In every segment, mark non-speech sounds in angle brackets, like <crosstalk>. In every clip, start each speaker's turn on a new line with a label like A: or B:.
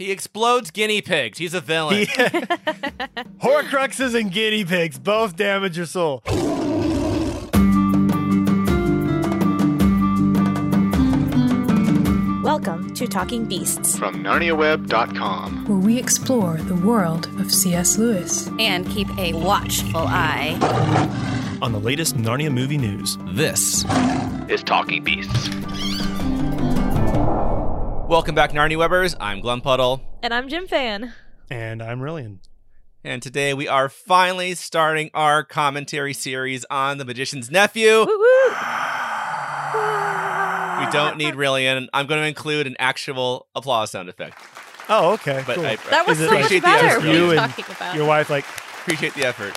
A: He explodes guinea pigs. He's a villain. <laughs> <laughs>
B: Horcruxes and guinea pigs both damage your soul.
C: Welcome to Talking Beasts.
D: from NarniaWeb.com.
E: where we explore the world of C.S. Lewis.
F: and keep a watchful eye.
B: On the latest Narnia movie news.
A: this.
D: Is Talking Beasts.
A: Welcome back, Narnia Webbers. I'm Glumpuddle.
C: And I'm Jonfan.
B: And I'm Rilian.
A: And today we are finally starting our commentary series on The Magician's Nephew.
C: Woo woo!
A: We don't need Rilian. I'm going to include an actual applause sound effect.
B: Oh, okay.
A: But
B: cool.
A: I
C: That was so much
A: appreciate the
C: better.
A: effort.
B: You
C: you
B: and
C: about?
B: Your wife, like,
A: Appreciate the effort.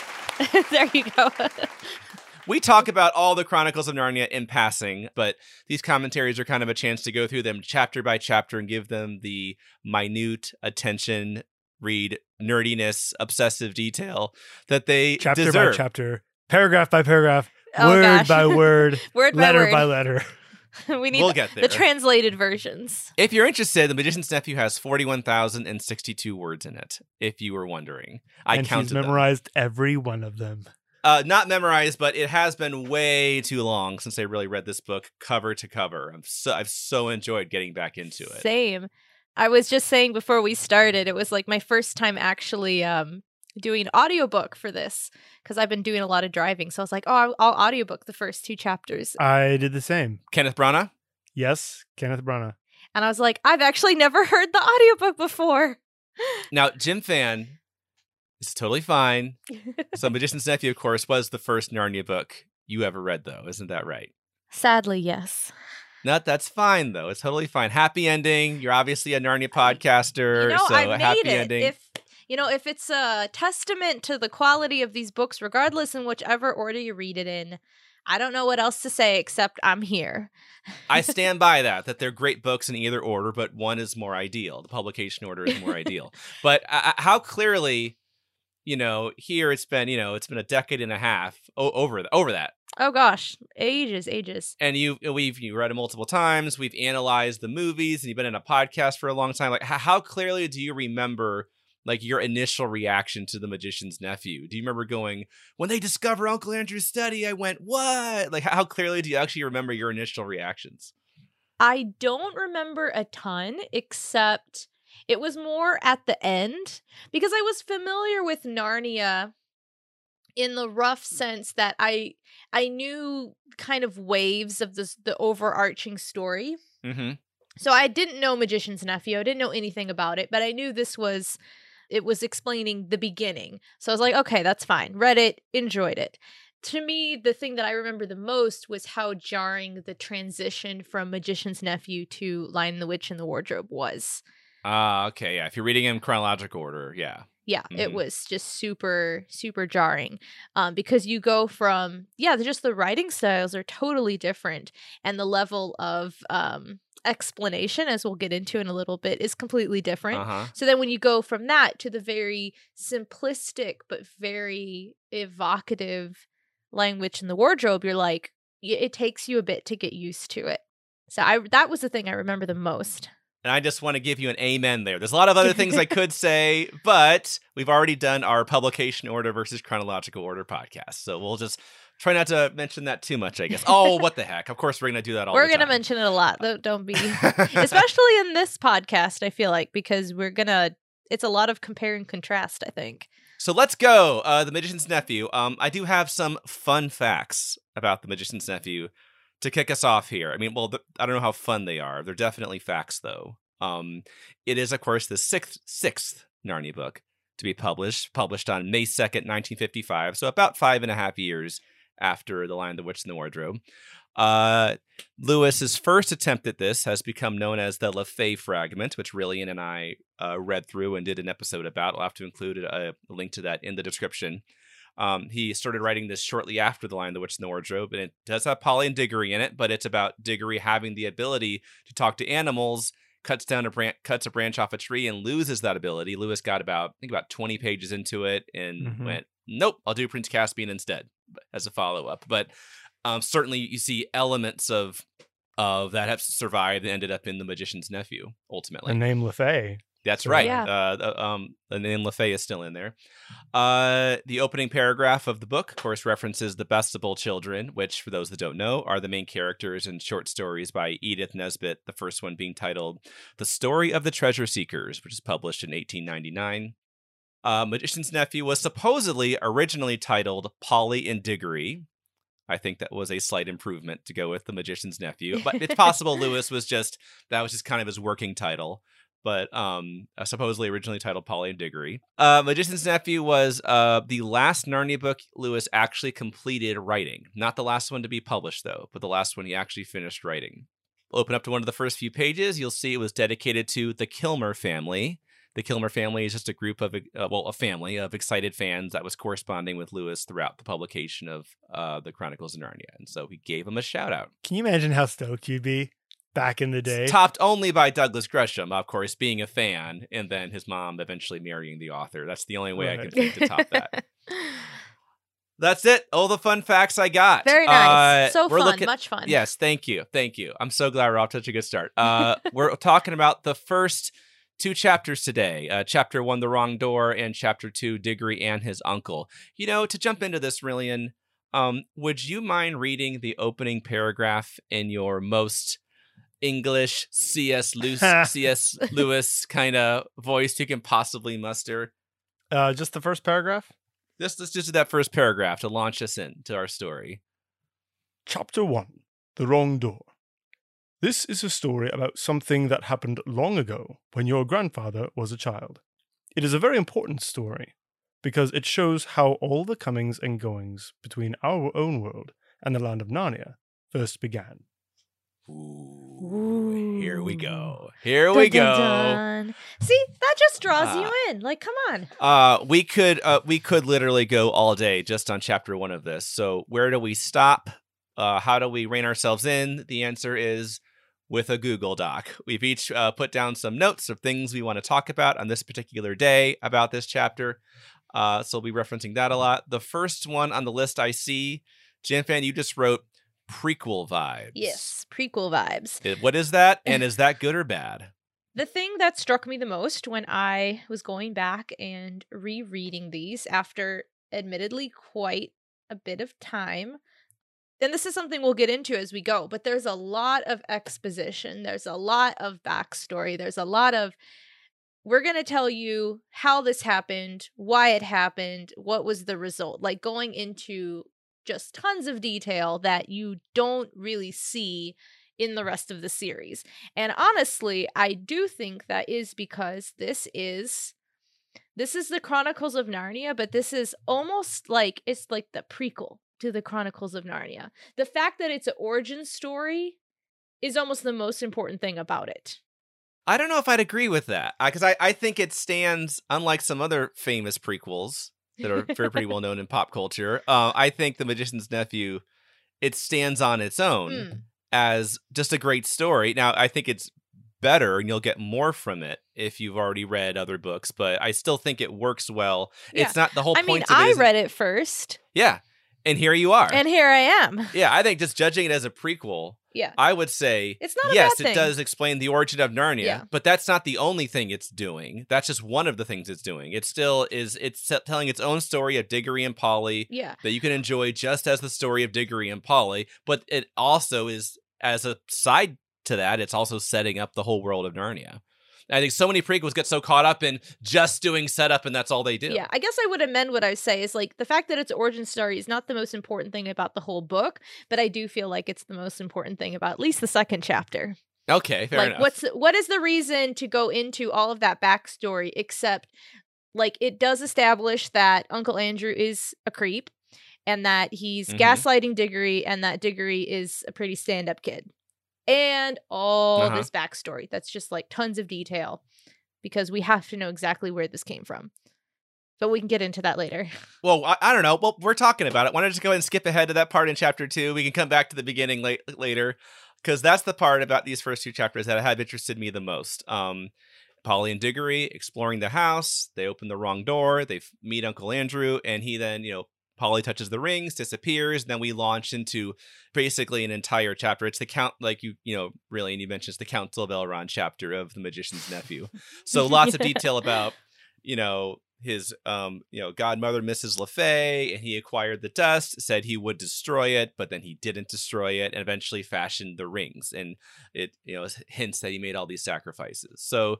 A: <laughs>
C: there you go. <laughs>
A: We talk about all the Chronicles of Narnia in passing, but these commentaries are kind of a chance to go through them chapter by chapter and give them the minute attention, read, nerdiness, obsessive detail that they
B: chapter
A: deserve.
B: by chapter, paragraph by paragraph,
C: Oh,
B: word
C: gosh.
B: by <laughs> word,
C: word by
B: letter
C: word.
B: by letter. <laughs>
C: we need
A: We'll
C: the,
A: get
C: the translated versions.
A: If you're interested, The Magician's Nephew has 41,062 words in it, if you were wondering. I
B: and
A: counted
B: he's
A: them.
B: memorized every one of them.
A: Uh, not memorized, but it has been way too long since I really read this book cover to cover. I'm so, I've so enjoyed getting back into it.
C: Same. I was just saying before we started, it was like my first time actually um doing an audiobook for this because I've been doing a lot of driving. So I was like, oh, I'll, I'll audiobook the first two chapters.
B: I did the same.
A: Kenneth Branagh?
B: Yes, Kenneth Branagh.
C: And I was like, I've actually never <laughs> heard the audiobook before.
A: Now, Jonfan is totally fine. So, Magician's Nephew, of course, was the first Narnia book you ever read, though. Isn't that right?
C: Sadly, yes.
A: No, that's fine, though. It's totally fine. Happy ending. You're obviously a Narnia podcaster.
C: You know,
A: so,
C: I
A: a
C: made
A: happy
C: it.
A: ending.
C: If you know, if it's a testament to the quality of these books, regardless in whichever order you read it in, I don't know what else to say except I'm here.
A: I stand by <laughs> that, that they're great books in either order, but one is more ideal. The publication order is more ideal. <laughs> But uh, how clearly, you know, here it's been, you know, it's been a decade and a half o- over over that.
C: Oh gosh, ages, ages.
A: And you we've you read it multiple times. We've analyzed the movies, and you've been in a podcast for a long time. Like, how clearly do you remember? Like your initial reaction to the magician's nephew. Do you remember going when they discover Uncle Andrew's study? I went, "What?" Like, how clearly do you actually remember your initial reactions?
C: I don't remember a ton except it was more at the end because I was familiar with Narnia in the rough sense that I I knew kind of waves of this the overarching story.
A: Mm-hmm.
C: So I didn't know Magician's Nephew. I didn't know anything about it, but I knew this was it was explaining the beginning. So I was like, okay, that's fine. Read it, enjoyed it. To me, the thing that I remember the most was how jarring the transition from Magician's Nephew to Lion the Witch in the Wardrobe was.
A: Ah, okay, yeah. If you're reading in chronological order, yeah.
C: Yeah, it
A: Mhm.
C: was just super, super jarring. Um, because you go from, yeah, just the writing styles are totally different. And the level of um explanation, as we'll get into in a little bit, is completely different.
A: Uh huh.
C: So then when you go from that to the very simplistic but very evocative language in the wardrobe, you're like, it takes you a bit to get used to it. So I that was the thing I remember the most.
A: And I just want to give you an amen there. There's a lot of other things I could say, <laughs> but we've already done our publication order versus chronological order podcast. So we'll just try not to mention that too much, I guess. Oh, <laughs> what the heck. Of course, we're going to do that all
C: We're gonna mention it a lot. Though don't be <laughs> especially in this podcast, I feel like, because we're gonna it's a lot of compare and contrast, I think.
A: So let's go. Uh, the Magician's Nephew. Um, I do have some fun facts about the Magician's Nephew to kick us off here. I mean, well, th- I don't know how fun they are. They're definitely facts, though. Um, it is, of course, the sixth sixth Narnia book to be published, published on May second, nineteen fifty-five. So about five and a half years after The Lion, the Witch, and the Wardrobe. Uh, Lewis's first attempt at this has become known as the LeFay fragment, which Rilian and I uh, read through and did an episode about. I'll have to include a link to that in the description. Um, he started writing this shortly after The Lion, the Witch, and the Wardrobe, and it does have Polly and Digory in it, but it's about Digory having the ability to talk to animals, cuts down a branch, cuts a branch off a tree, and loses that ability. Lewis got about, I think, about 20 pages into it and
B: Mhm.
A: went, nope, I'll do Prince Caspian instead as a follow up. But um, certainly you see elements of of that have survived and ended up in the magician's nephew ultimately.
B: The name LeFay.
A: That's right.
C: Yeah.
A: Uh, the, um, and then LeFay is still in there. Uh, the opening paragraph of the book, of course, references the Bastable Children, which, for those that don't know, are the main characters in short stories by Edith Nesbit. The first one being titled "The Story of the Treasure Seekers," which is published in 1899. Uh, Magician's Nephew was supposedly originally titled Polly and Digory. I think that was a slight improvement to go with the Magician's Nephew, but it's possible <laughs> Lewis was just that was just kind of his working title but um, supposedly originally titled Polly and Digory. Uh, Magician's Nephew was uh, the last Narnia book Lewis actually completed writing. Not the last one to be published, though, but the last one he actually finished writing. Open up to one of the first few pages, you'll see it was dedicated to the Kilmer family. The Kilmer family is just a group of, uh, well, a family of excited fans that was corresponding with Lewis throughout the publication of uh, the Chronicles of Narnia. And so he gave him a shout out.
B: Can you imagine how stoked you'd be back in the day?
A: Topped only by Douglas Gresham, of course, being a fan, and then his mom eventually marrying the author. That's the only way I can think to top that. <laughs> That's it. All the fun facts I got.
C: Very nice.
A: Uh,
C: so
A: we're
C: fun.
A: looking-
C: Much fun.
A: Yes, thank you, thank you. I'm so glad we're off to such a good start. <laughs> Uh, we're talking about the first two chapters today. Uh, chapter one, the wrong door, and chapter two, Digory and his uncle. You know, to jump into this, Rilian, um, would you mind reading the opening paragraph in your most English C.S. Lewis, <laughs> C.S. Lewis kind of voice you can possibly muster?
B: Uh, just the first paragraph.
A: Just let's just do that first paragraph to launch us into our story.
B: Chapter 1 The Wrong Door. This is a story about something that happened long ago when your grandfather was a child. It is a very important story because it shows how all the comings and goings between our own world and the land of Narnia first began.
A: Ooh, here we go. Here we
C: Dun, dun,
A: go.
C: dun. See, that just draws
A: Ah.
C: you in. Like, come on.
A: Uh, we could uh, we could literally go all day just on chapter one of this. So where do we stop? Uh, how do we rein ourselves in? The answer is with a Google Doc. We've each uh, put down some notes of things we want to talk about on this particular day about this chapter. Uh, so we'll be referencing that a lot. The first one on the list I see, Jonfan, you just wrote prequel vibes.
C: Yes, prequel vibes.
A: What is that? <laughs> And is that good or bad?
C: The thing that struck me the most when I was going back and rereading these after admittedly quite a bit of time, and this is something we'll get into as we go, but there's a lot of exposition, there's a lot of backstory, there's a lot of we're going to tell you how this happened, why it happened, what was the result, like going into just tons of detail that you don't really see in the rest of the series. And honestly, I do think that is because this is this is the Chronicles of Narnia, but this is almost like it's like the prequel to the Chronicles of Narnia. The fact that it's an origin story is almost the most important thing about it.
A: I don't know if I'd agree with that uh, because I, I think it stands, unlike some other famous prequels that are very pretty well known in pop culture. Uh, I think The Magician's Nephew, it stands on its own
C: Mm.
A: as just a great story. Now, I think it's better and you'll get more from it if you've already read other books, but I still think it works well. It's not the whole
C: I
A: point
C: mean,
A: of it
C: I read it first,
A: Yeah. And here you are.
C: and here I am.
A: yeah, I think just judging it as a prequel,
C: Yeah.
A: I would say
C: It's not
A: yes, it does explain the origin of Narnia,
C: Yeah.
A: but that's not the only thing it's doing. That's just one of the things it's doing. It still is it's t- telling its own story of Digory and Polly
C: Yeah.
A: that you can enjoy just as the story of Digory and Polly, but it also is as a side to that, it's also setting up the whole world of Narnia. I think so many prequels get so caught up in just doing setup and that's all they do.
C: Yeah, I guess I would amend what I say is like the fact that it's origin story is not the most important thing about the whole book, but I do feel like it's the most important thing about at least the second chapter.
A: Okay, fair
C: like
A: enough.
C: what's what is the reason to go into all of that backstory except like it does establish that Uncle Andrew is a creep and that he's
A: Mhm.
C: gaslighting Digory and that Digory is a pretty stand-up kid. And all
A: Uh-huh.
C: this backstory. That's just like tons of detail because we have to know exactly where this came from. But we can get into that later. <laughs>
A: Well, I, I don't know. Well, we're talking about it. Why don't I just go ahead and skip ahead to that part in chapter two? We can come back to the beginning late, later, because that's the part about these first two chapters that have interested me the most. Um, Polly and Digory exploring the house. They open the wrong door. They meet Uncle Andrew, and he then, you know, Polly touches the rings, disappears, and then we launch into basically an entire chapter. It's the count, like you, you know, really, and you mentioned it's the Council of Elrond chapter of the Magician's Nephew. <laughs> So lots of detail about, you know, his, um, you know, godmother, Mrs. LeFay, and he acquired the dust, said he would destroy it, but then he didn't destroy it, and eventually fashioned the rings. And it, you know, hints that he made all these sacrifices. So,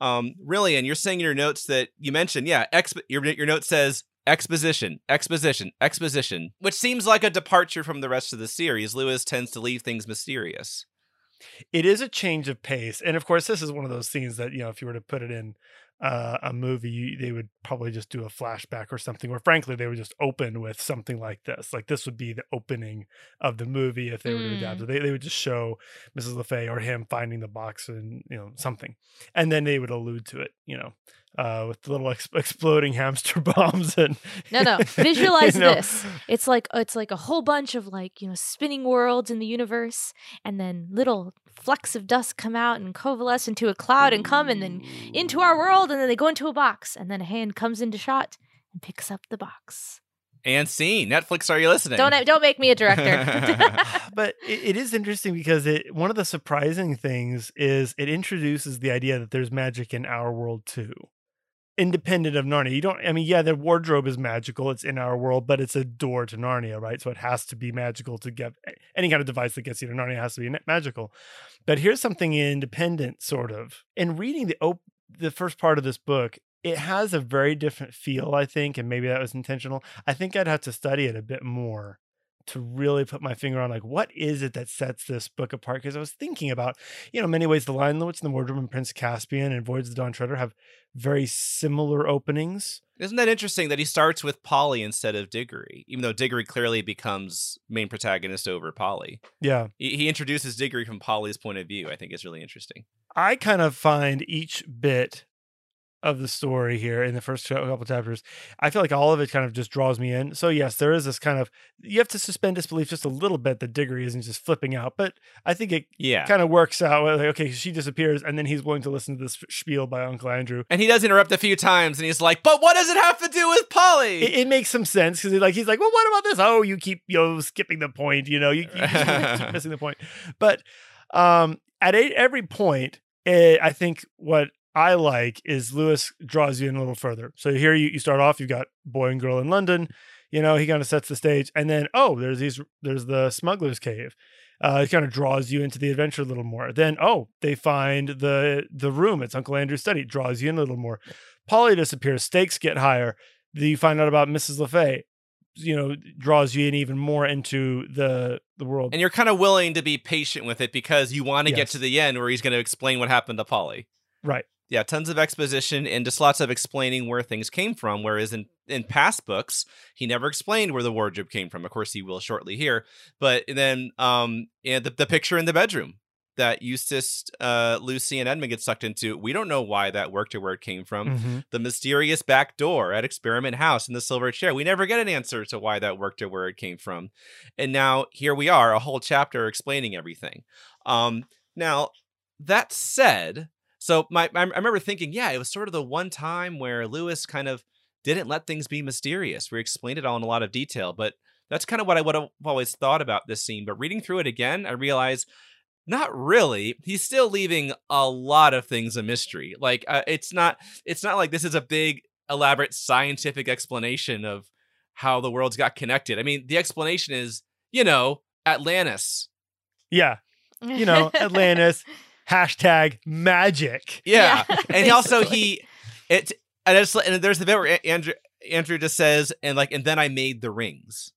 A: um, really, and you're saying in your notes that you mentioned, yeah, exp- your your note says exposition, exposition, exposition, which seems like a departure from the rest of the series. Lewis tends to leave things mysterious.
B: It is a change of pace, and of course, this is one of those scenes that you know, if you were to put it in uh, a movie, you, they would probably just do a flashback or something, or frankly, they would just open with something like this. Like this would be the opening of the movie if they were to adapt
C: Mm.
B: it. They, they would just show Mrs. LeFay or him finding the box and you know something, and then they would allude to it, you know, uh, with the little ex- exploding hamster <laughs> bombs and
C: No, no. Visualize <laughs>
B: you know,
C: this. It's like it's like a whole bunch of like, you know, spinning worlds in the universe and then little flecks of dust come out and coalesce into a cloud and come and then into our world and then they go into a box and then a hand comes into shot and picks up the box.
A: And scene. Netflix, are you listening?
C: Don't don't make me a director. <laughs>
B: but it, it is interesting because it one of the surprising things is it introduces the idea that there's magic in our world too independent of narnia. You don't i mean yeah their wardrobe is magical it's in our world but it's a door to narnia right? So it has to be magical to get any kind of device that gets you to narnia has to be magical. But here's something independent sort of. In reading the op- the first part of this book it has a very different feel i think and maybe that was intentional. I think i'd have to study it a bit more to really put my finger on like what is it that sets this book apart because i was thinking about you know many ways the lion the witch and the wardrobe and prince caspian and voyage of the dawn treader have very similar openings
A: Isn't that interesting that he starts with Polly instead of Digory, even though Digory clearly becomes main protagonist over Polly?
B: yeah
A: He, he introduces Digory from Polly's point of view. I think is really interesting.
B: i kind of find each bit of the story here in the first cou- couple chapters i feel like all of it kind of just draws me in so yes there is this kind of you have to suspend disbelief just a little bit that digory isn't just flipping out but i think it
A: Yeah.
B: kind of works out like, okay she disappears and then he's willing to listen to this spiel by uncle andrew
A: and he does interrupt a few times, and he's like, "But what does it have to do with Polly?"
B: it, it makes some sense because like he's like, well, what about this? Oh, you keep you know skipping the point. You know, you, you keep <laughs> missing the point. But um, at every point, eh, I think what I like is Lewis draws you in a little further. So here you, you start off, you've got boy and girl in London. You know, he kind of sets the stage, and then oh, there's these there's the smuggler's cave. Uh, it kind of draws you into the adventure a little more. Then oh, they find the the room. It's Uncle Andrew's study. It draws you in a little more. Polly disappears. Stakes get higher. You find out about Mrs. LeFay. You know, draws you in even more into the the world.
A: and you're kind of willing to be patient with it because you want to get to the end where he's going to explain what happened to Polly.
B: right.
A: Yeah, tons of exposition and just lots of explaining where things came from. Whereas in, in past books, he never explained where the wardrobe came from. Of course, he will shortly here. But then um, and the, the picture in the bedroom that Eustace, uh, Lucy, and Edmund get sucked into, we don't know why that worked or where it came from.
B: Mhm.
A: The mysterious back door at Experiment House in the silver chair. We never get an answer to why that worked or where it came from. And now here we are, a whole chapter explaining everything. Um, now, that said, so my I remember thinking, yeah, it was sort of the one time where Lewis kind of didn't let things be mysterious. We explained it all in a lot of detail, but that's kind of what I would have always thought about this scene. But reading through it again, I realized not really. He's still leaving a lot of things a mystery. Like uh, it's not it's not like this is a big elaborate scientific explanation of how the worlds got connected. I mean, the explanation is, you know, Atlantis.
B: Yeah. You know, <laughs> Atlantis. Hashtag magic.
A: Yeah.
C: Yeah, <laughs>
A: and also he it and, it's, and there's the bit where Andrew Andrew just says and like and then I made the rings.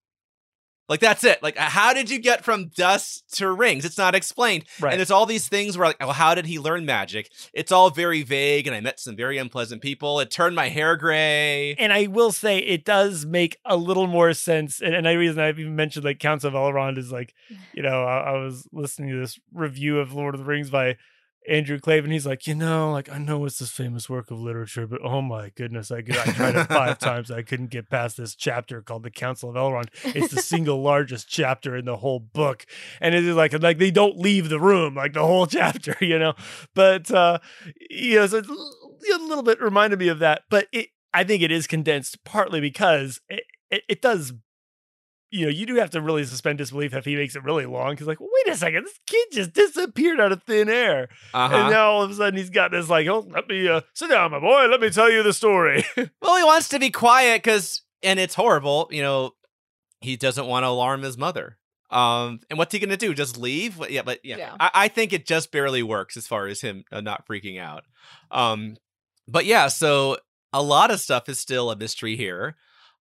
A: Like that's it. Like uh, how did you get from dust to rings? It's not explained.
B: Right.
A: And there's all these things where like, oh, how did he learn magic? It's all very vague, and I met some very unpleasant people. It turned my hair gray.
B: and I will say it does make a little more sense. And, and the reason I've even mentioned like Counts of Elrond is like, <laughs> you know, I, I was listening to this review of Lord of the Rings by Andrew Klavan. He's like, you know, like I know it's this famous work of literature, but oh my goodness, I, I tried it five <laughs> times. I couldn't get past this chapter called the Council of Elrond. It's the single largest chapter in the whole book, and it is like like they don't leave the room like the whole <laughs> chapter, you know. But uh, you know, so it's a little bit reminded me of that, but it. I think it is condensed partly because it, it, it does. You know, you do have to really suspend disbelief if he makes it really long. Because, like, wait a second, this kid just disappeared out of thin air,
A: Uh-huh.
B: and now all of a sudden he's got this like, oh, let me uh, sit down, my boy, let me tell you the story. <laughs>
A: Well, he wants to be quiet because, and it's horrible. You know, he doesn't want to alarm his mother. Um, and what's he gonna do? Just leave? Yeah, but yeah,
C: Yeah.
A: I, I think it just barely works as far as him uh, not freaking out. Um, but yeah, so a lot of stuff is still a mystery here.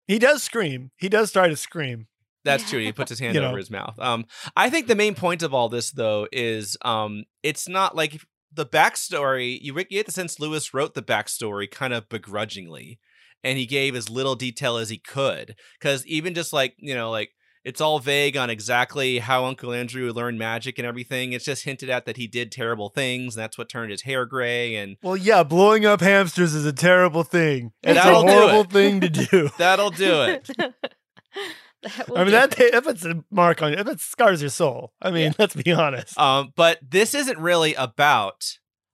B: he does scream. He does try to scream.
A: That's true. He <laughs> puts his hand
B: You
A: over his mouth. Um, I think the main point of all this, though, is um, it's not like the backstory. You, you get the sense Lewis wrote the backstory kind of begrudgingly, and he gave as little detail as he could. Because even just like you know, like it's all vague on exactly how Uncle Andrew learned magic and everything. It's just hinted at that he did terrible things, and that's what turned his hair gray. And
B: Well, yeah, blowing up hamsters is a terrible thing. It's a horrible thing to do. <laughs>
A: that'll do it. <laughs>
C: That
B: I mean, that
C: it.
B: that puts a mark on you. That scars your soul. I mean,
C: Yeah. <laughs>
B: let's be honest.
A: Um, but this isn't really about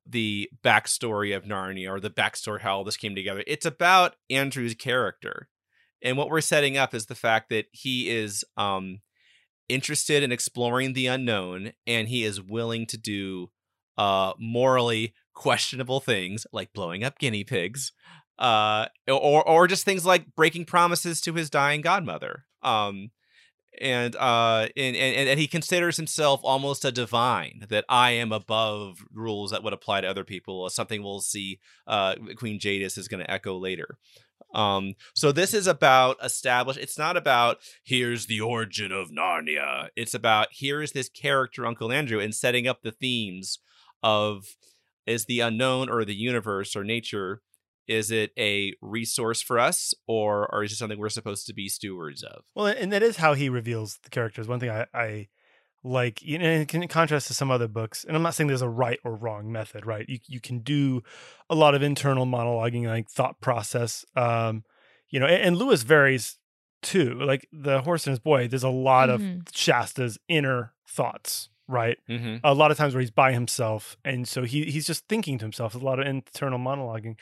A: the backstory of Narnia or the backstory how all this came together. It's about Andrew's character. And what we're setting up is the fact that he is um interested in exploring the unknown and he is willing to do uh morally questionable things like blowing up guinea pigs uh or or just things like breaking promises to his dying godmother um and uh and, and and he considers himself almost a divine that i am above rules that would apply to other people something we'll see uh queen jadis is going to echo later. Um so this is about establish it's not about here's the origin of narnia. It's about here is this character uncle andrew and setting up the themes of is the unknown or the universe or nature is it a resource for us or or is it something we're supposed to be stewards of
B: Well, and that is how he reveals the characters. One thing I, I like, you know, in contrast to some other books, and I'm not saying there's a right or wrong method, right? You you can do a lot of internal monologuing, like thought process. Um, you know, and, and Lewis varies too. Like the horse and his boy, there's a lot
C: Mhm.
B: of Shasta's inner thoughts, right?
A: mm-hmm.
B: a lot of times where he's by himself and so he he's just thinking to himself a lot of internal monologuing.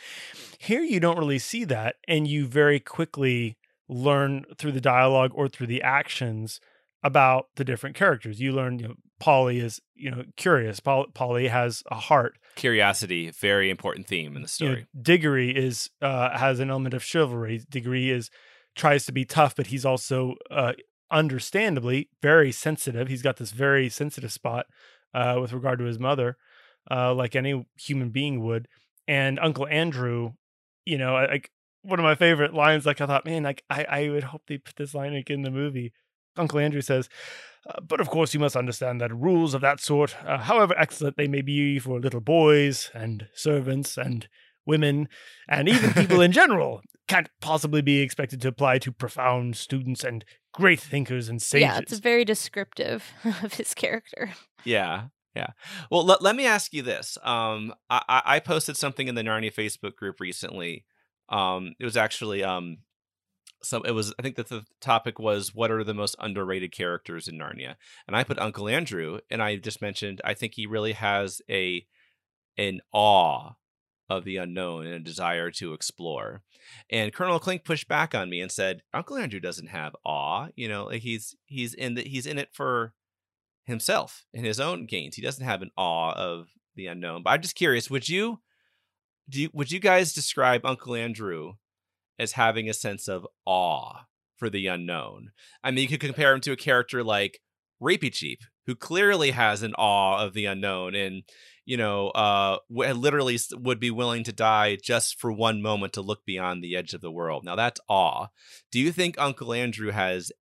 B: Here you don't really see that and you very quickly learn through the dialogue or through the actions about the different characters. You learn you know polly is you know curious. Pol- polly has a heart.
A: Curiosity very important theme in the
B: you know,
A: story.
B: Digory is uh has an element of chivalry. Digory is tries to be tough but he's also uh understandably very sensitive he's got this very sensitive spot uh with regard to his mother uh like any human being would and uncle andrew you know like one of my favorite lines like i thought man like i i would hope they put this line like in the movie. Uncle andrew says uh, but of course you must understand that rules of that sort uh, however excellent they may be for little boys and servants and women and even people in <laughs> general can't possibly be expected to apply to profound students and great thinkers and sages
C: Yeah, it's very descriptive <laughs> of his character.
A: yeah yeah. Well let, let me ask you this um I, I I posted something in the narnia facebook group recently um it was actually um some it was i think that the topic was what are the most underrated characters in narnia? And i put uncle andrew and i just mentioned i think he really has a an awe of the unknown and a desire to explore. And colonel clink pushed back on me and said uncle andrew doesn't have awe you know like he's he's in the he's in it for himself and his own gains. He doesn't have an awe of the unknown. But i'm just curious would you do you, would you guys describe uncle andrew as having a sense of awe for the unknown. I mean, you could compare him to a character like Reepicheep, who clearly has an awe of the unknown and, you know, uh, literally would be willing to die just for one moment to look beyond the edge of the world. Now, that's awe. Do you think Uncle Andrew has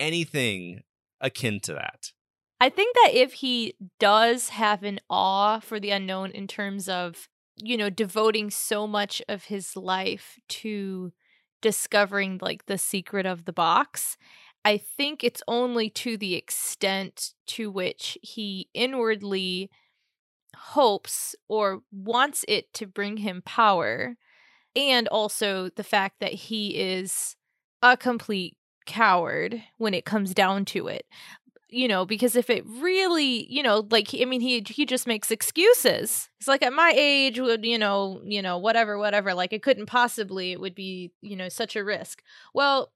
A: anything akin to that?
C: I think that if he does have an awe for the unknown in terms of, you know, devoting so much of his life to discovering like the secret of the box, I think it's only to the extent to which he inwardly hopes or wants it to bring him power and also the fact that he is a complete coward when it comes down to it you know because if it really you know like i mean he he just makes excuses it's like at my age would you know you know whatever whatever like it couldn't possibly it would be you know such a risk well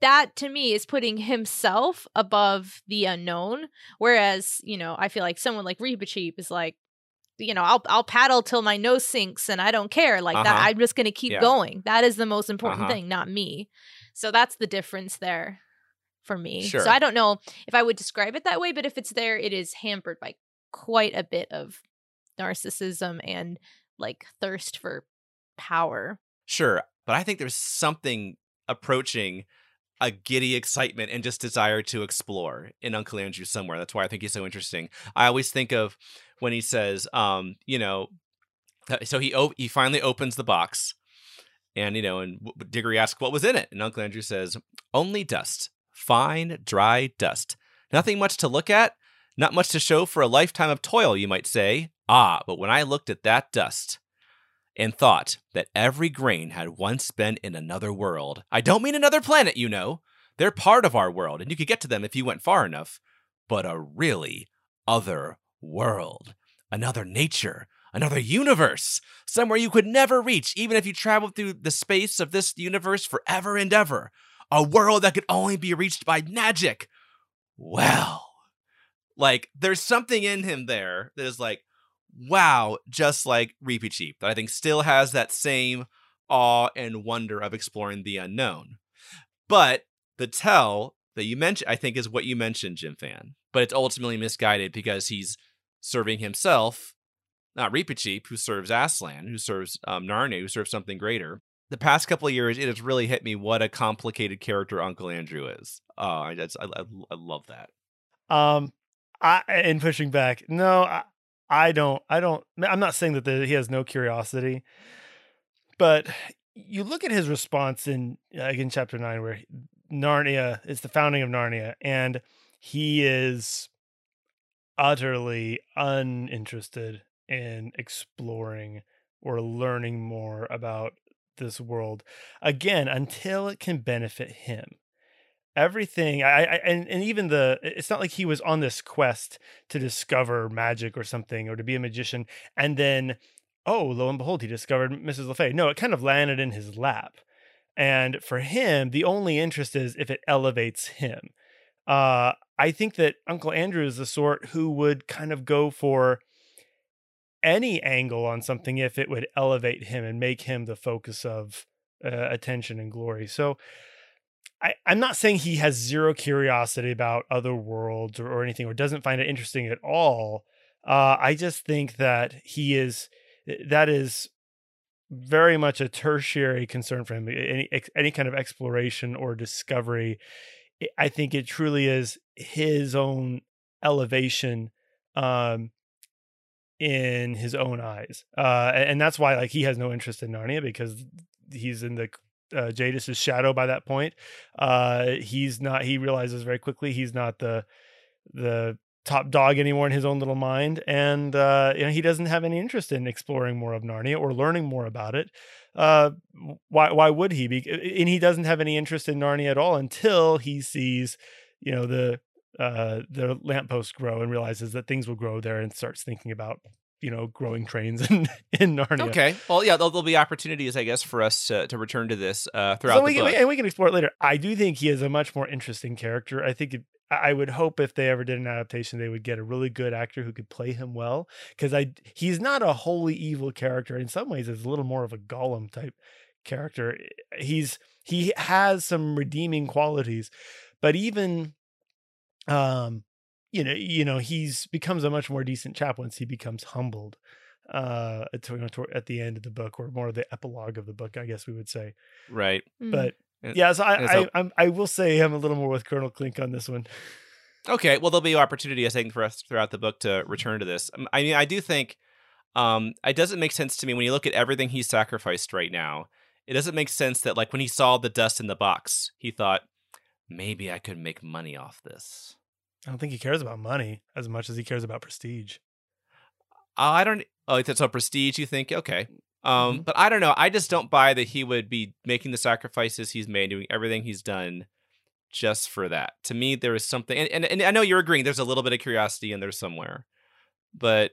C: that to me is putting himself above the unknown. Whereas, you know, I feel like someone like Reepicheep is like, you know, I'll I'll paddle till my nose sinks and I don't care. Like that,
A: Uh-huh.
C: I'm just gonna keep
A: Yeah.
C: going. That is the most important
A: Uh-huh.
C: thing, not me. So that's the difference there for me.
A: Sure.
C: So I don't know if I would describe it that way, but if it's there, it is hampered by quite a bit of narcissism and like thirst for power.
A: Sure, but I think there's something approaching a giddy excitement and just desire to explore in Uncle Andrew somewhere. That's why I think he's so interesting. I always think of when he says, um, you know, uh, so he op- he finally opens the box, and you know, and Digory asks what was in it, and Uncle Andrew says, only dust, fine, dry dust, nothing much to look at, not much to show for a lifetime of toil, you might say. Ah, but when I looked at that dust and thought that every grain had once been in another world. I don't mean another planet, you know. They're part of our world, and you could get to them if you went far enough. But a really other world, another nature, another universe, somewhere you could never reach, even if you traveled through the space of this universe forever and ever. A world that could only be reached by magic. Well, like, there's something in him there that is like, wow, just like Reepicheep, that I think still has that same awe and wonder of exploring the unknown. But the tell that you mentioned, I think, is what you mentioned, Jonfan. But it's ultimately misguided because he's serving himself, not Reepicheep, who serves Aslan, who serves um, Narnia, who serves something greater. The past couple of years, it has really hit me what a complicated character Uncle Andrew is. Oh, I, I, I, I love that.
B: Um, I in pushing back, no, I don't. I don't. I'm not saying that the, he has no curiosity, but you look at his response in like in chapter nine, where Narnia is the founding of Narnia, and he is utterly uninterested in exploring or learning more about this world again until it can benefit him everything I, I and, and even the it's not like he was on this quest to discover magic or something or to be a magician and then oh lo and behold he discovered mrs lefay no it kind of landed in his lap and for him the only interest is if it elevates him. Uh i think that uncle andrew is the sort who would kind of go for any angle on something if it would elevate him and make him the focus of uh, attention and glory. So I, I'm not saying he has zero curiosity about other worlds or, or anything, or doesn't find it interesting at all. Uh, I just think that he is that is very much a tertiary concern for him. Any ex- any kind of exploration or discovery, I think it truly is his own elevation um, in his own eyes, uh, and that's why like he has no interest in Narnia because he's in the uh, Jadis's shadow by that point. Uh, he's not. He realizes very quickly he's not the the top dog anymore in his own little mind, and uh, you know he doesn't have any interest in exploring more of Narnia or learning more about it. Uh, why? Why would he be? And he doesn't have any interest in Narnia at all until he sees, you know, the uh the lamppost grow and realizes that things will grow there and starts thinking about you know growing trains <laughs> in in Narnia.
A: Okay. Well, yeah, there'll, there'll be opportunities, I guess, for us to, to return to this uh, throughout
B: so
A: the
B: we
A: book.
B: can, and we can explore it later. I do think he is a much more interesting character. I think it, I would hope if they ever did an adaptation, they would get a really good actor who could play him well. Because I he's not a wholly evil character. In some ways, it's a little more of a Gollum type character. He's he has some redeeming qualities, but even um you know you know he's becomes a much more decent chap once he becomes humbled uh at, you know, toward- at the end of the book or more of the epilogue of the book i guess we would say
A: right.
C: Mm.
B: but
A: And-
B: yeah so i
A: so-
B: I, I'm, I will say i'm a little more with colonel clink on this one
A: Okay. Well, there'll be opportunity, I think, for us throughout the book to return to this. Um, I mean, I do think um, it doesn't make sense to me when you look at everything he's sacrificed right now. It doesn't make sense that, like, when he saw the dust in the box, he thought, maybe I could make money off this.
B: I don't think he cares about money as much as he cares about prestige
A: I don't. Oh, it's a prestige. You think? Okay. Um,
B: Mhm.
A: but I don't know. I just don't buy that he would be making the sacrifices he's made, doing everything he's done, just for that. To me, there is something, and, and, and I know you're agreeing. There's a little bit of curiosity in there somewhere, but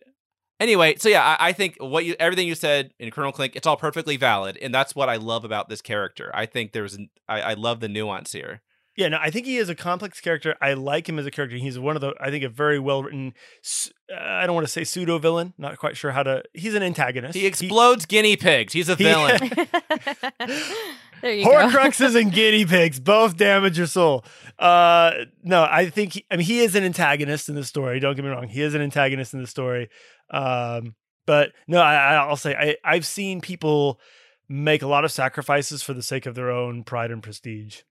A: anyway. So yeah, I, I think what you everything you said in Colonel Clink, it's all perfectly valid, and that's what I love about this character. I think there's, I, I love the nuance here.
B: Yeah, no, I think he is a complex character. I like him as a character. He's one of the, I think, a very well written. I don't want to say pseudo villain. Not quite sure how to. He's an antagonist.
A: He explodes guinea pigs. He's a
B: He-
A: villain. <laughs> <laughs>
C: there you go.
B: Horcruxes and guinea pigs both damage your soul. Uh, no, I think he, I mean he is an antagonist in the story. Don't get me wrong, he is an antagonist in the story. Um, but no, I, I- I'll say I, I've seen people make a lot of sacrifices for the sake of their own pride and prestige.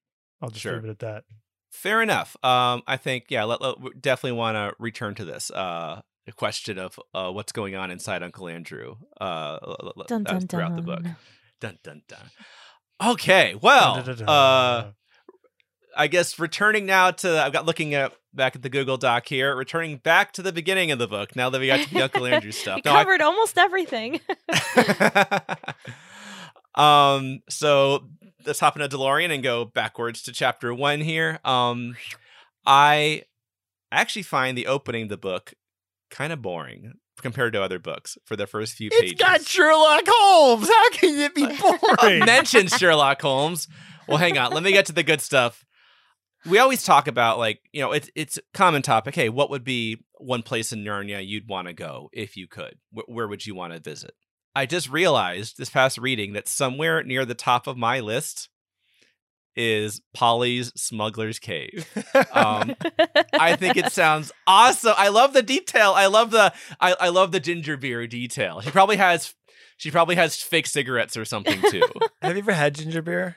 B: I'll just
A: Sure.
B: leave it at that.
A: Fair enough. Um, I think yeah, let, let- definitely want to return to this. Uh, question of uh, what's going on inside Uncle Andrew. Uh,
C: Dun,
A: that was
C: dun,
A: throughout the book.
C: dun.
A: Dun dun dun. Okay, well, uh, I guess returning now to I've got looking at back at the Google Doc here, returning back to the beginning of the book. Now that we got to the Uncle Andrew <laughs> stuff.
C: We
A: No, I-
C: covered almost everything. <laughs>
A: um, so let's hop in a DeLorean and go backwards to chapter one here. Um, I actually find the opening of the book kind of boring compared to other books for the first few pages.
B: It's got Sherlock Holmes. How can it be <laughs> boring?
A: mentions <laughs> Sherlock Holmes. Well, hang on. Let me get to the good stuff. We always talk about like you know it's it's common topic. Hey, what would be one place in Narnia you'd want to go if you could? Wh- where would you want to visit? I just realized this past reading that somewhere near the top of my list is Polly's Smuggler's Cave. Um, I think it <laughs> sounds awesome. I love the detail. I love the I, I love the ginger beer detail. She probably has she probably has fake cigarettes or something too.
B: Have you ever had ginger beer?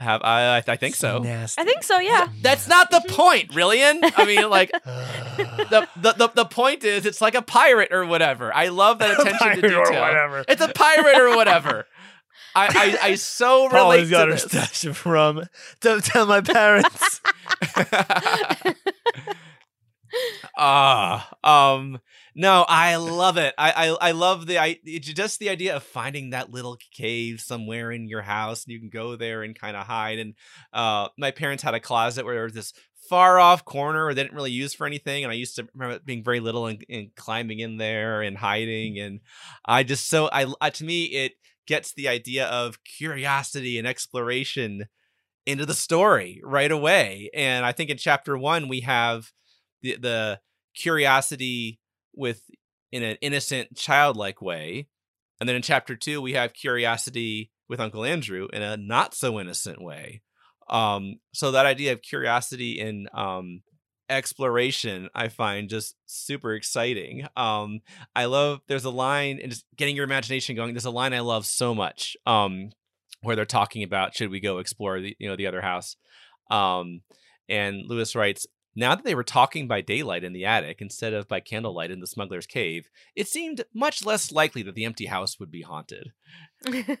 A: Have I? I, I think so.
B: Nasty.
C: I think so, yeah.
A: That's not the point, Rilian. I mean, like <laughs> the, the the the point is, it's like a pirate or whatever. I love that <laughs> attention to
B: Pirate or
A: detail.
B: whatever.
A: It's a pirate or whatever. I, I I so <laughs> relate
B: Polly's
A: to
B: got her
A: this.
B: stash of rum. Don't tell my parents.
A: Ah, um, no, I love it. I, I, I love the, I just the idea of finding that little cave somewhere in your house, and you can go there and kind of hide. And uh, my parents had a closet where there was this far off corner they didn't really use for anything, and I used to remember being very little and, and climbing in there and hiding. And I just so I, I to me it gets the idea of curiosity and exploration into the story right away. And I think in chapter one we have the the curiosity with in an innocent childlike way and then in chapter 2 we have curiosity with uncle andrew in a not so innocent way. Um so that idea of curiosity and um exploration i find just super exciting. Um i love there's a line and just getting your imagination going there's a line i love so much um where they're talking about should we go explore the you know the other house? Um and lewis writes now that they were talking by daylight in the attic instead of by candlelight in the smuggler's cave, it seemed much less likely that the empty house would be haunted.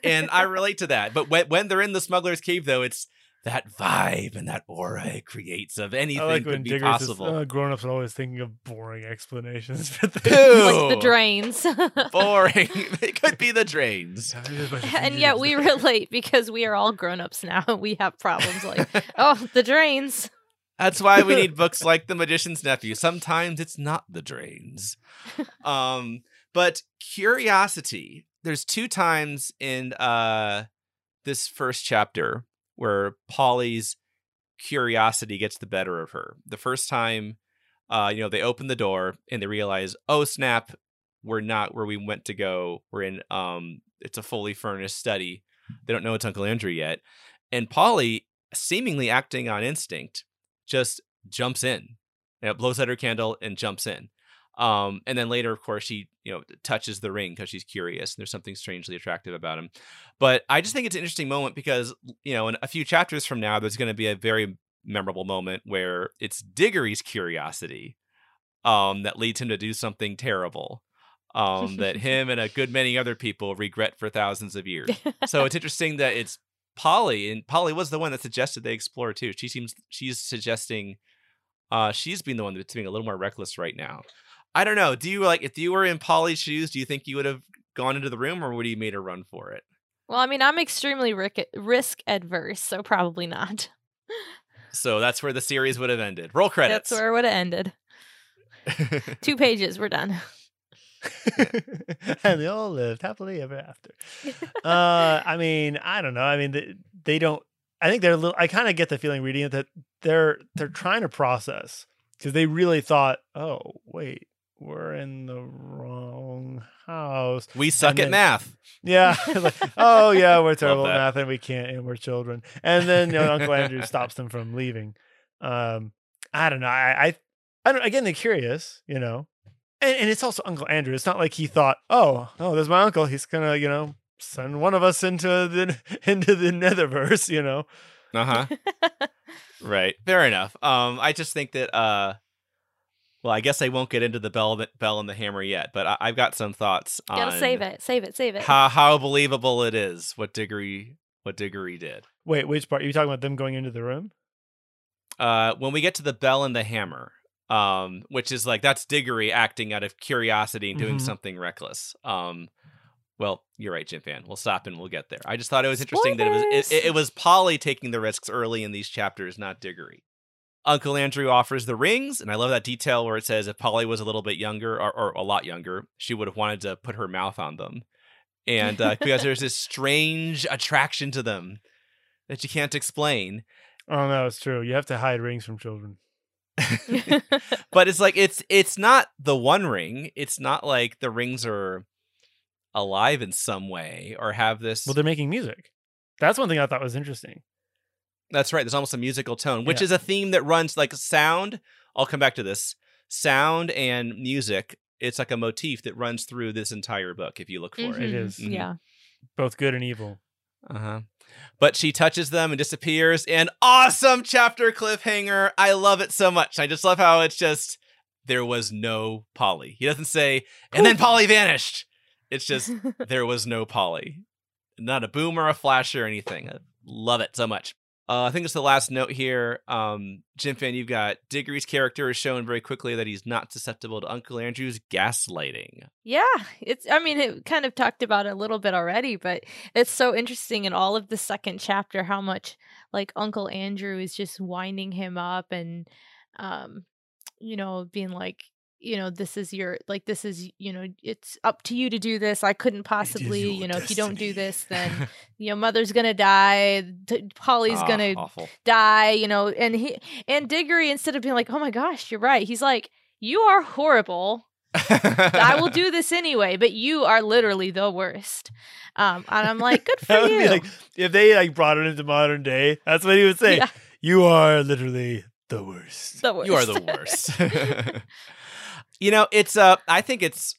A: And I <laughs> relate to that. But when, when they're in the smuggler's cave, though, it's that vibe and that aura it creates of anything
B: I like
A: could be
B: Diggers
A: possible.
B: Is, uh, grown-ups are always thinking of boring explanations for <laughs> things.
C: Like the drains.
A: Boring. <laughs> it could be the drains.
C: and yet we relate because we are all grown-ups now we have problems like, oh, the drains.
A: That's why we <laughs> need books like The Magician's Nephew. Sometimes it's not the drains. <laughs> Um, but curiosity. There's two times in uh this first chapter where Polly's curiosity gets the better of her. The first time, uh, you know, they open the door and they realize, oh snap, we're not where we went to go. We're in um it's a fully furnished study. They don't know it's Uncle Andrew yet. And Polly, seemingly acting on instinct, just jumps in. You know, blows out her candle and jumps in. Um, and then later, of course, she you know touches the ring because she's curious. And there's something strangely attractive about him. But I just think it's an interesting moment because you know, in a few chapters from now, there's going to be a very memorable moment where it's Digory's curiosity um, that leads him to do something terrible. Um, that <laughs> him and a good many other people regret for thousands of years. <laughs> So it's interesting that it's Polly, and Polly was the one that suggested they explore too. She seems she's suggesting uh she's being the one that's being a little more reckless right now. I don't know. Do you like if you were in Polly's shoes, do you think you would have gone into the room or would you made a run for it?
C: Well, I mean, I'm extremely risk risk adverse, so probably not.
A: So that's where the series would have ended. Roll <laughs> credits.
C: That's where it would have ended. <laughs> Two pages, we're done. <laughs>
B: and they all lived happily ever after. <laughs> Uh, I mean, I don't know. I mean, they, they don't. I think they're a little. I kind of get the feeling reading it that they're they're trying to process because they really thought, oh wait, we're in the wrong house.
A: We suck
B: And
A: at math.
B: Yeah. <laughs> like, oh yeah, we're terrible at math and we can't and we're children. And then you know, Uncle Andrew stops them from leaving. Um, I don't know. I, I, I don't. Again, they're curious, you know. And, and it's also Uncle Andrew. It's not like he thought, oh, oh, there's my uncle. He's gonna, you know, send one of us into the <laughs> into the Netherverse, you know.
A: Uh huh. <laughs> right. Fair enough. Um, I just think that uh, well, I guess I won't get into the bell, bell and the hammer yet, but I, I've got some thoughts on
C: Gotta save it, save it, save it.
A: how how believable it is what Digory what Digory did.
B: Wait, which part? Are you talking about them going into the room?
A: Uh, when we get to the bell and the hammer, um, which is like that's Digory acting out of curiosity and doing
B: Mhm.
A: something reckless. Um, well, you're right, Jonfan. We'll stop and we'll get there. I just thought it was interesting that it was it, it was Polly taking the risks early in these chapters, not Digory. Uncle Andrew offers the rings, and I love that detail where it says if Polly was a little bit younger or, or a lot younger, she would have wanted to put her mouth on them. And uh, because there's this <laughs> strange attraction to them that you can't explain.
B: Oh no, it's true. You have to hide rings from children. <laughs>
A: but it's like it's it's not the one ring. It's not like the rings are alive in some way or have this.
B: Well, they're making music. That's one thing I thought was interesting.
A: That's right. There's almost a musical tone, which
B: Yeah.
A: is a theme that runs like sound. I'll come back to this. Sound and music. It's like a motif that runs through this entire book if you look for
B: It
A: it.
C: Mhm.
B: is
A: Mhm.
C: Yeah.
B: both good and evil.
A: Uh huh. But she touches them and disappears. And awesome chapter cliffhanger. I love it so much. I just love how it's just there was no Polly. He doesn't say, and then Polly vanished. It's just <laughs> there was no Polly. Not a boom or a flash or anything. I love it so much. Uh, I think it's the last note here. Um, Jonfan, you've got Digory's character is shown very quickly that he's not susceptible to Uncle Andrew's gaslighting.
C: Yeah, it's. I mean, it kind of talked about a little bit already, but it's so interesting in all of the second chapter how much like Uncle Andrew is just winding him up and, um, you know, being like, you know, this is your like this is you know, it's up to you to do this. I couldn't possibly, you know, if you don't do this, then <laughs> you know, mother's gonna die. T- Polly's
A: Ah,
C: gonna
A: awful.
C: die. You know, and he and Digory instead of being like, oh my gosh, you're right, he's like, you are horrible. I will do this <laughs> anyway, but you are literally the worst. Um, and I'm like, good for you.
B: like if they like brought it into modern day. That's what he would say.
C: Yeah.
B: You are literally the worst.
C: the worst.
A: You are the worst. <laughs> you know, it's uh I think it's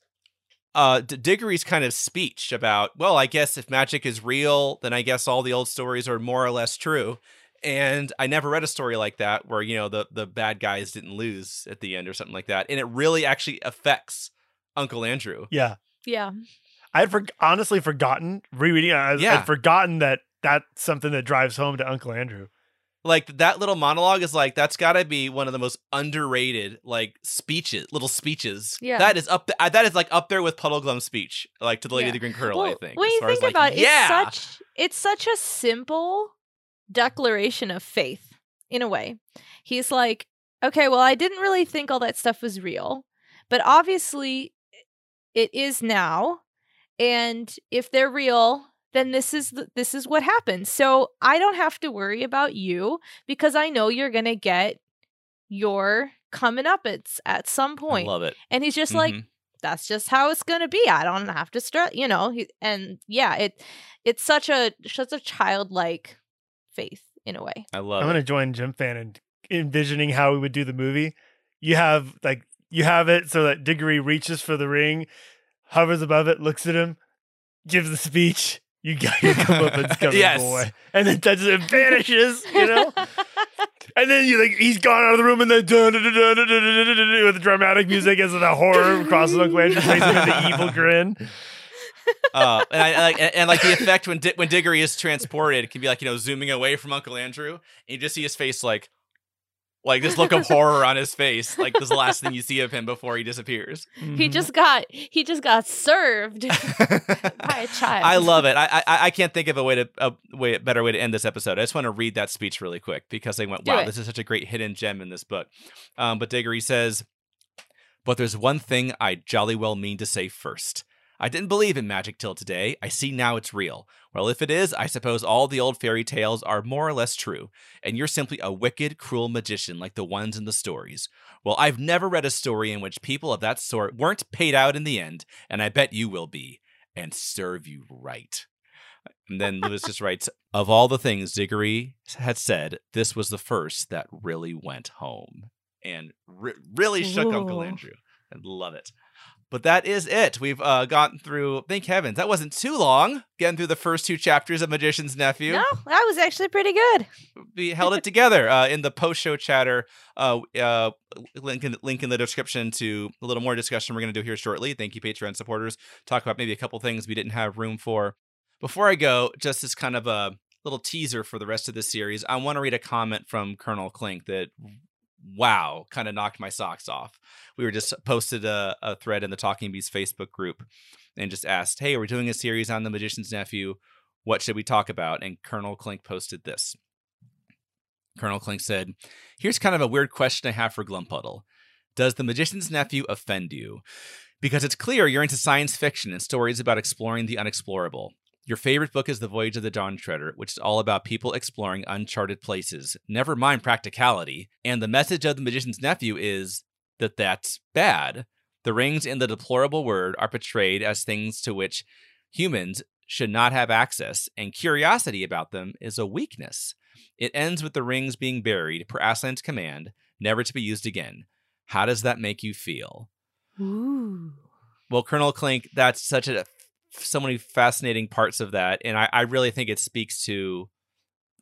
A: uh Digory's kind of speech about, well, I guess if magic is real, then I guess all the old stories are more or less true. And I never read a story like that where, you know, the the bad guys didn't lose at the end or something like that. And it really actually affects Uncle Andrew.
B: Yeah.
C: yeah.
B: I had for- honestly forgotten rereading. I,
A: Yeah.
B: I'd forgotten that that's something that drives home to Uncle Andrew.
A: Like that little monologue is like that's got to be one of the most underrated like speeches, little speeches.
C: Yeah.
A: that is up. th- uh, that is like up there with Puddleglum's speech, like to the Lady
C: Yeah.
A: of the Green Kirtle. I think.
C: when you
A: far as,
C: think
A: like,
C: about it,
A: yeah,
C: it's such it's such a simple declaration of faith in a way. He's like, okay, well, I didn't really think all that stuff was real, but obviously it is now. And if they're real, then this is the, this is what happens. So I don't have to worry about you because I know you're gonna get your coming up at at some
A: I
C: point.
A: love it.
C: And he's just like,
A: Mhm.
C: that's just how it's gonna be. I don't have to stress, you know. He, and yeah, it it's such a such a childlike faith in a way.
A: I love it.
B: I'm gonna join Jonfan in envisioning how we would do the movie. You have like you have it so that Digory reaches for the ring, hovers above it, looks at him, gives the speech you got your comeuppance <laughs> coming
A: yes.
B: boy, and then touches it vanishes, you know. <laughs> and then you like he's gone out of the room, and then with the dramatic music as the horror <laughs> crosses McLean's face with the evil grin.
A: Uh, and, I, like, and, and, like the effect when Di- when Digory is transported, can be like you know zooming away from Uncle Andrew, and you just see his face like like this look of horror on his face, like this is the last thing you see of him before he disappears.
C: he
B: Mhm.
C: just got he just got served <laughs> by a child.
A: I love it. I, I I can't think of a way to a way better way to end this episode. I just want to read that speech really quick because I went,
C: Do
A: wow,
C: it.
A: this is such a great hidden gem in this book. Um, but Digory says, but there's one thing I jolly well mean to say first. I didn't believe in magic till today. I see now it's real. Well, if it is, I suppose all the old fairy tales are more or less true, and you're simply a wicked, cruel magician like the ones in the stories. Well, I've never read a story in which people of that sort weren't paid out in the end, and I bet you will be, and serve you right. And then Lewis just writes, of all the things Digory had said, this was the first that really went home. And re- really shook Uncle Andrew. I love it. But that is it. We've uh, gotten through, thank heavens, that wasn't too long getting through the first two chapters of Magician's Nephew.
C: No, that was actually pretty good.
A: We held it together uh, in the post show chatter. Uh, uh, link, in, link in the description to a little more discussion we're going to do here shortly. Thank you, Patreon supporters. Talk about maybe a couple things we didn't have room for. Before I go, just as kind of a little teaser for the rest of the series, I want to read a comment from Colonel Clink that, wow, kind of knocked my socks off. We were just posted a, a thread in the Talking Beasts Facebook group and just asked, hey, are we're doing a series on The Magician's Nephew. What should we talk about? And Colonel Clink posted this. Colonel Clink said, Here's kind of a weird question I have for Glumpuddle. Does The Magician's Nephew offend you? Because it's clear you're into science fiction and stories about exploring the unexplorable. Your favorite book is The Voyage of the Dawn Treader, which is all about people exploring uncharted places, never mind practicality. And the message of The Magician's Nephew is that that's bad. The rings in the deplorable word are portrayed as things to which humans should not have access, and curiosity about them is a weakness. It ends with the rings being buried per Aslan's command, never to be used again. How does that make you feel?
C: Ooh.
A: Well, Colonel Clink, that's such a so many fascinating parts of that, and I, I really think it speaks to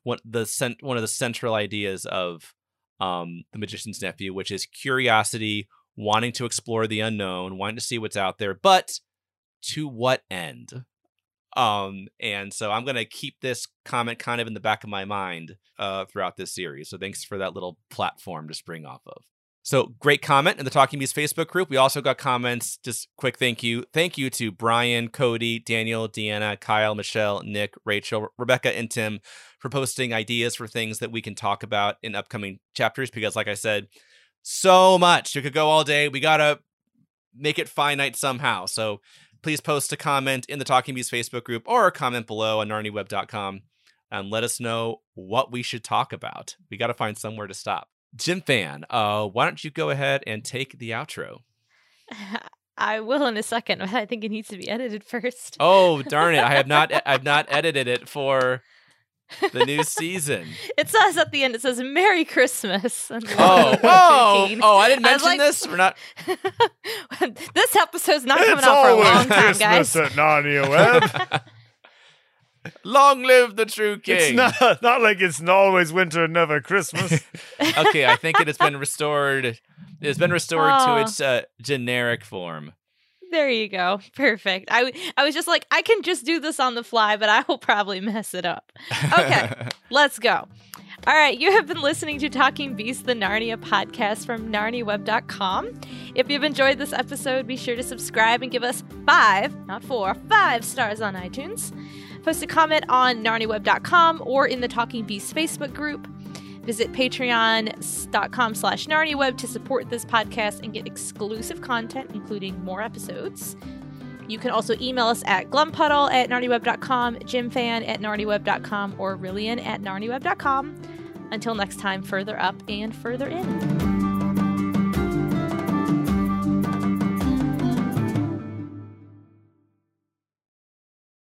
A: what the cent- one of the central ideas of um, the Magician's Nephew, which is curiosity, wanting to explore the unknown, wanting to see what's out there, but to what end? Um, and so I'm gonna keep this comment kind of in the back of my mind uh, throughout this series. So thanks for that little platform to spring off of. So great comment in the Talking Beasts Facebook group. We also got comments. Just quick thank you. Thank you to Brian, Cody, Daniel, Deanna, Kyle, Michelle, Nick, Rachel, Rebecca, and Tim for posting ideas for things that we can talk about in upcoming chapters. Because, like I said, so much. We could go all day. We gotta make it finite somehow. So please post a comment in the Talking Beasts Facebook group or comment below on narniaweb.com and let us know what we should talk about. We got to find somewhere to stop. Jonfan, uh, why don't you go ahead and take the outro? <laughs>
C: I will in a second, but I think it needs to be edited first.
A: Oh darn it! I have not <laughs> I've not edited it for the new season. <laughs>
C: It says at the end, it says "Merry Christmas." and
A: Oh, oh,
C: 15.
A: oh! I didn't
C: I
A: mention
C: like-
A: this. We're not.
C: this episode's not coming out for a long time,
B: Christmas
C: guys.
B: at Narnia Web.
A: Long live the true
B: it's
A: king.
B: not, <laughs> not like it's always winter, and never Christmas. <laughs>
A: okay, I think it has been restored. It's been restored
C: Aw.
A: to its uh, generic form.
C: There you go. Perfect. I, I was just like, I can just do this on the fly, but I will probably mess it up. Okay, <laughs> let's go. All right, you have been listening to Talking Beast, the Narnia podcast from narniaweb.com. If you've enjoyed this episode, be sure to subscribe and give us five, not four, five stars on iTunes. Post a comment on narniaweb.com or in the Talking Beasts Facebook group. Visit patreon.com slash narniaweb to support this podcast and get exclusive content, including more episodes. You can also email us at glumpuddle at narniaweb.com, jonfan at narniaweb.com, or rilian at narniaweb.com. Until next time, further up and further in.